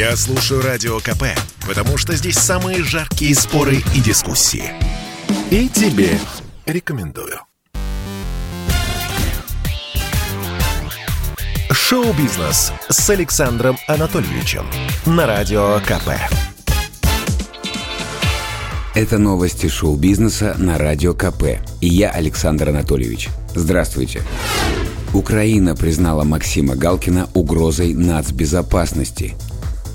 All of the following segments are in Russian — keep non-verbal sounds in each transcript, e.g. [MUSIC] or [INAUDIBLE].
Я слушаю Радио КП, потому что здесь самые жаркие споры и дискуссии. И тебе рекомендую. Шоу-бизнес с Александром Анатольевичем на Радио КП. Это новости шоу-бизнеса на Радио КП. И я Александр Анатольевич. Здравствуйте. Украина признала Максима Галкина угрозой нацбезопасности.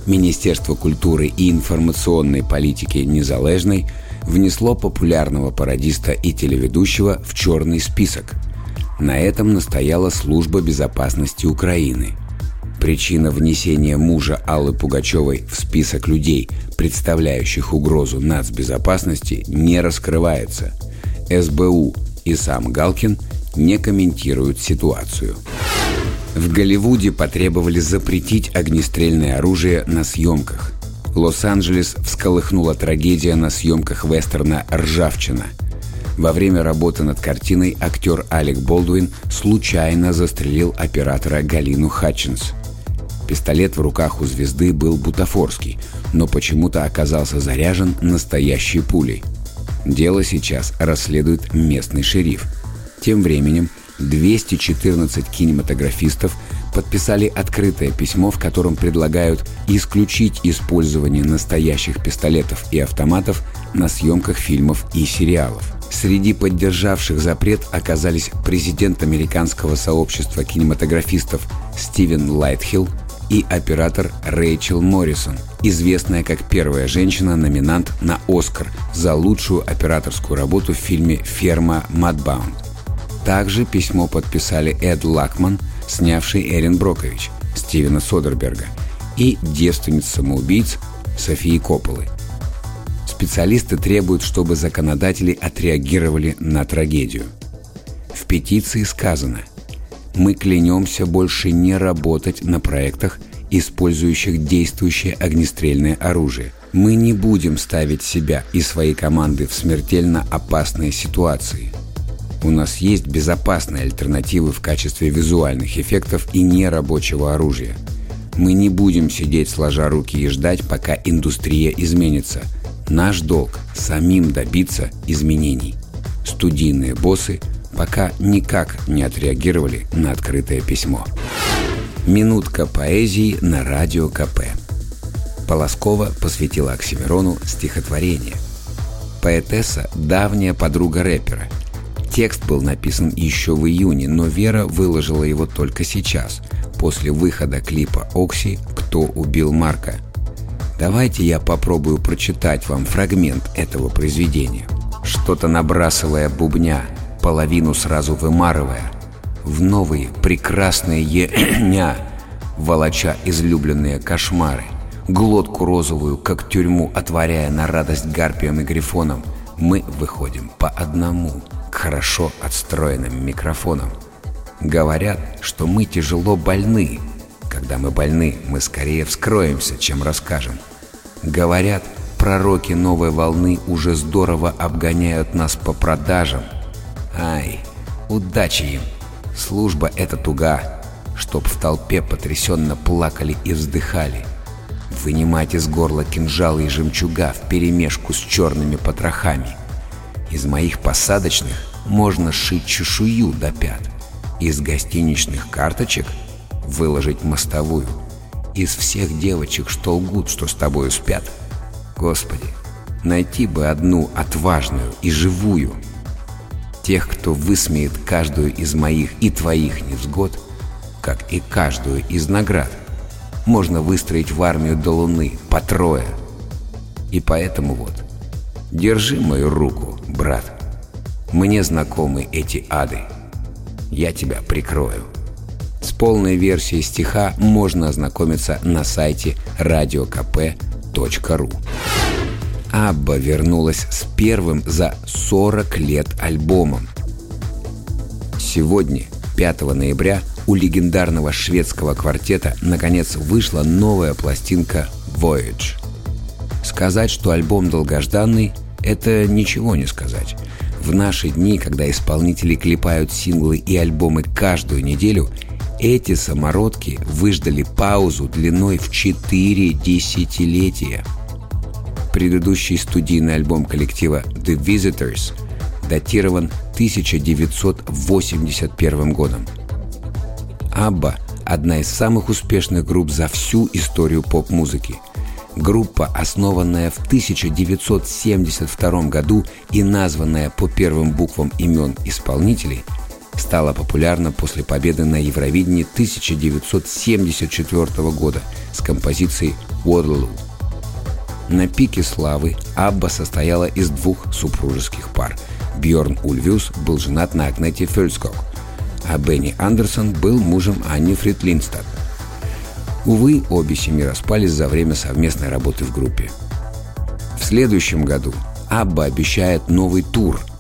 Министерство культуры и информационной политики «Незалежной» внесло популярного пародиста и телеведущего в черный список. На этом настояла Служба безопасности Украины. Причина внесения мужа Аллы Пугачевой в список людей, представляющих угрозу нацбезопасности, не раскрывается. СБУ и сам Галкин не комментируют ситуацию. В Голливуде потребовали запретить огнестрельное оружие на съемках. Лос-Анджелес всколыхнула трагедия на съемках вестерна «Ржавчина». Во время работы над картиной актер Алек Болдуин случайно застрелил оператора Галину Хатчинс. Пистолет в руках у звезды был бутафорский, но почему-то оказался заряжен настоящей пулей. Дело сейчас расследует местный шериф. Тем временем 214 кинематографистов подписали открытое письмо, в котором предлагают исключить использование настоящих пистолетов и автоматов на съемках фильмов и сериалов. Среди поддержавших запрет оказались президент американского сообщества кинематографистов Стивен Лайтхилл и оператор Рэйчел Моррисон, известная как первая женщина-номинант на «Оскар» за лучшую операторскую работу в фильме «Ферма Мадбаунд». Также письмо подписали Эд Лакман, снявший Эрин Брокович, Стивена Содерберга, и девственница самоубийц Софии Копполы. Специалисты требуют, чтобы законодатели отреагировали на трагедию. В петиции сказано «Мы клянемся больше не работать на проектах, использующих действующее огнестрельное оружие. Мы не будем ставить себя и свои команды в смертельно опасные ситуации. У нас есть безопасные альтернативы в качестве визуальных эффектов и нерабочего оружия. Мы не будем сидеть сложа руки и ждать, пока индустрия изменится. Наш долг – самим добиться изменений. Студийные боссы пока никак не отреагировали на открытое письмо. Минутка поэзии на радио КП. Полоскова посвятила Оксимирону стихотворение. Поэтесса – давняя подруга рэпера – Текст был написан еще в июне, но Вера выложила его только сейчас, после выхода клипа «Окси. Кто убил Марка?». Давайте я попробую прочитать вам фрагмент этого произведения. Что-то набрасывая бубня, половину сразу вымарывая, в новые прекрасные [CLEARS THROAT] дня, волоча излюбленные кошмары, глотку розовую, как тюрьму, отворяя на радость гарпиям и грифонам, мы выходим по одному – хорошо отстроенным микрофоном. Говорят, что мы тяжело больны. Когда мы больны, мы скорее вскроемся, чем расскажем. Говорят, пророки новой волны уже здорово обгоняют нас по продажам. Ай, удачи им. Служба эта туга, чтоб в толпе потрясенно плакали и вздыхали. Вынимать из горла кинжалы и жемчуга вперемешку с черными потрохами. Из моих посадочных можно сшить чешую до пят. Из гостиничных карточек выложить мостовую. Из всех девочек, что лгут, что с тобою спят. Господи, найти бы одну отважную и живую. Тех, кто высмеет каждую из моих и твоих невзгод, как и каждую из наград, можно выстроить в армию до луны по трое. И поэтому вот, держи мою руку, брат. Мне знакомы эти ады. Я тебя прикрою. С полной версией стиха можно ознакомиться на сайте radiokp.ru. Абба вернулась с первым за 40 лет альбомом. Сегодня, 5 ноября, у легендарного шведского квартета наконец вышла новая пластинка «Voyage». Сказать, что альбом долгожданный – это ничего не сказать. В наши дни, когда исполнители клепают синглы и альбомы каждую неделю, Эти самородки выждали паузу длиной в 4 десятилетия. Предыдущий студийный альбом коллектива The Visitors датирован 1981 годом. Абба – одна из самых успешных групп за всю историю поп-музыки. Группа, основанная в 1972 году и названная по первым буквам имен исполнителей – стала популярна после победы на Евровидении 1974 года с композицией «Waterloo». На пике славы Абба состояла из двух супружеских пар. Бьорн Ульвиус был женат на Агнете Фельскок, а Бенни Андерсон был мужем Анни Фрид Линдстад. Увы, обе семьи распались за время совместной работы в группе. В следующем году Абба обещает новый тур –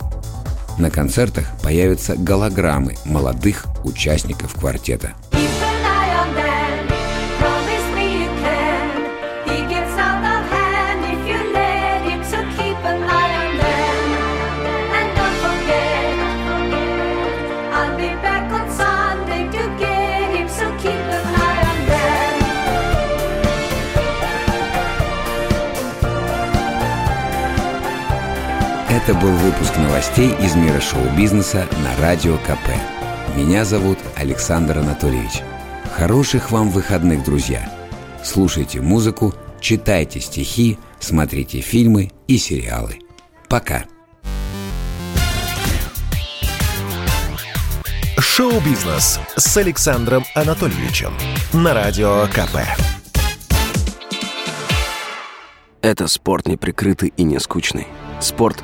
на концертах появятся голограммы молодых участников квартета. Это был выпуск новостей из мира шоу-бизнеса на Радио КП. Меня зовут Александр Анатольевич. Хороших вам выходных, друзья! Слушайте музыку, читайте стихи, смотрите фильмы и сериалы. Пока! Шоу-бизнес с Александром Анатольевичем на Радио КП. Это спорт неприкрытый и не скучный. Спорт,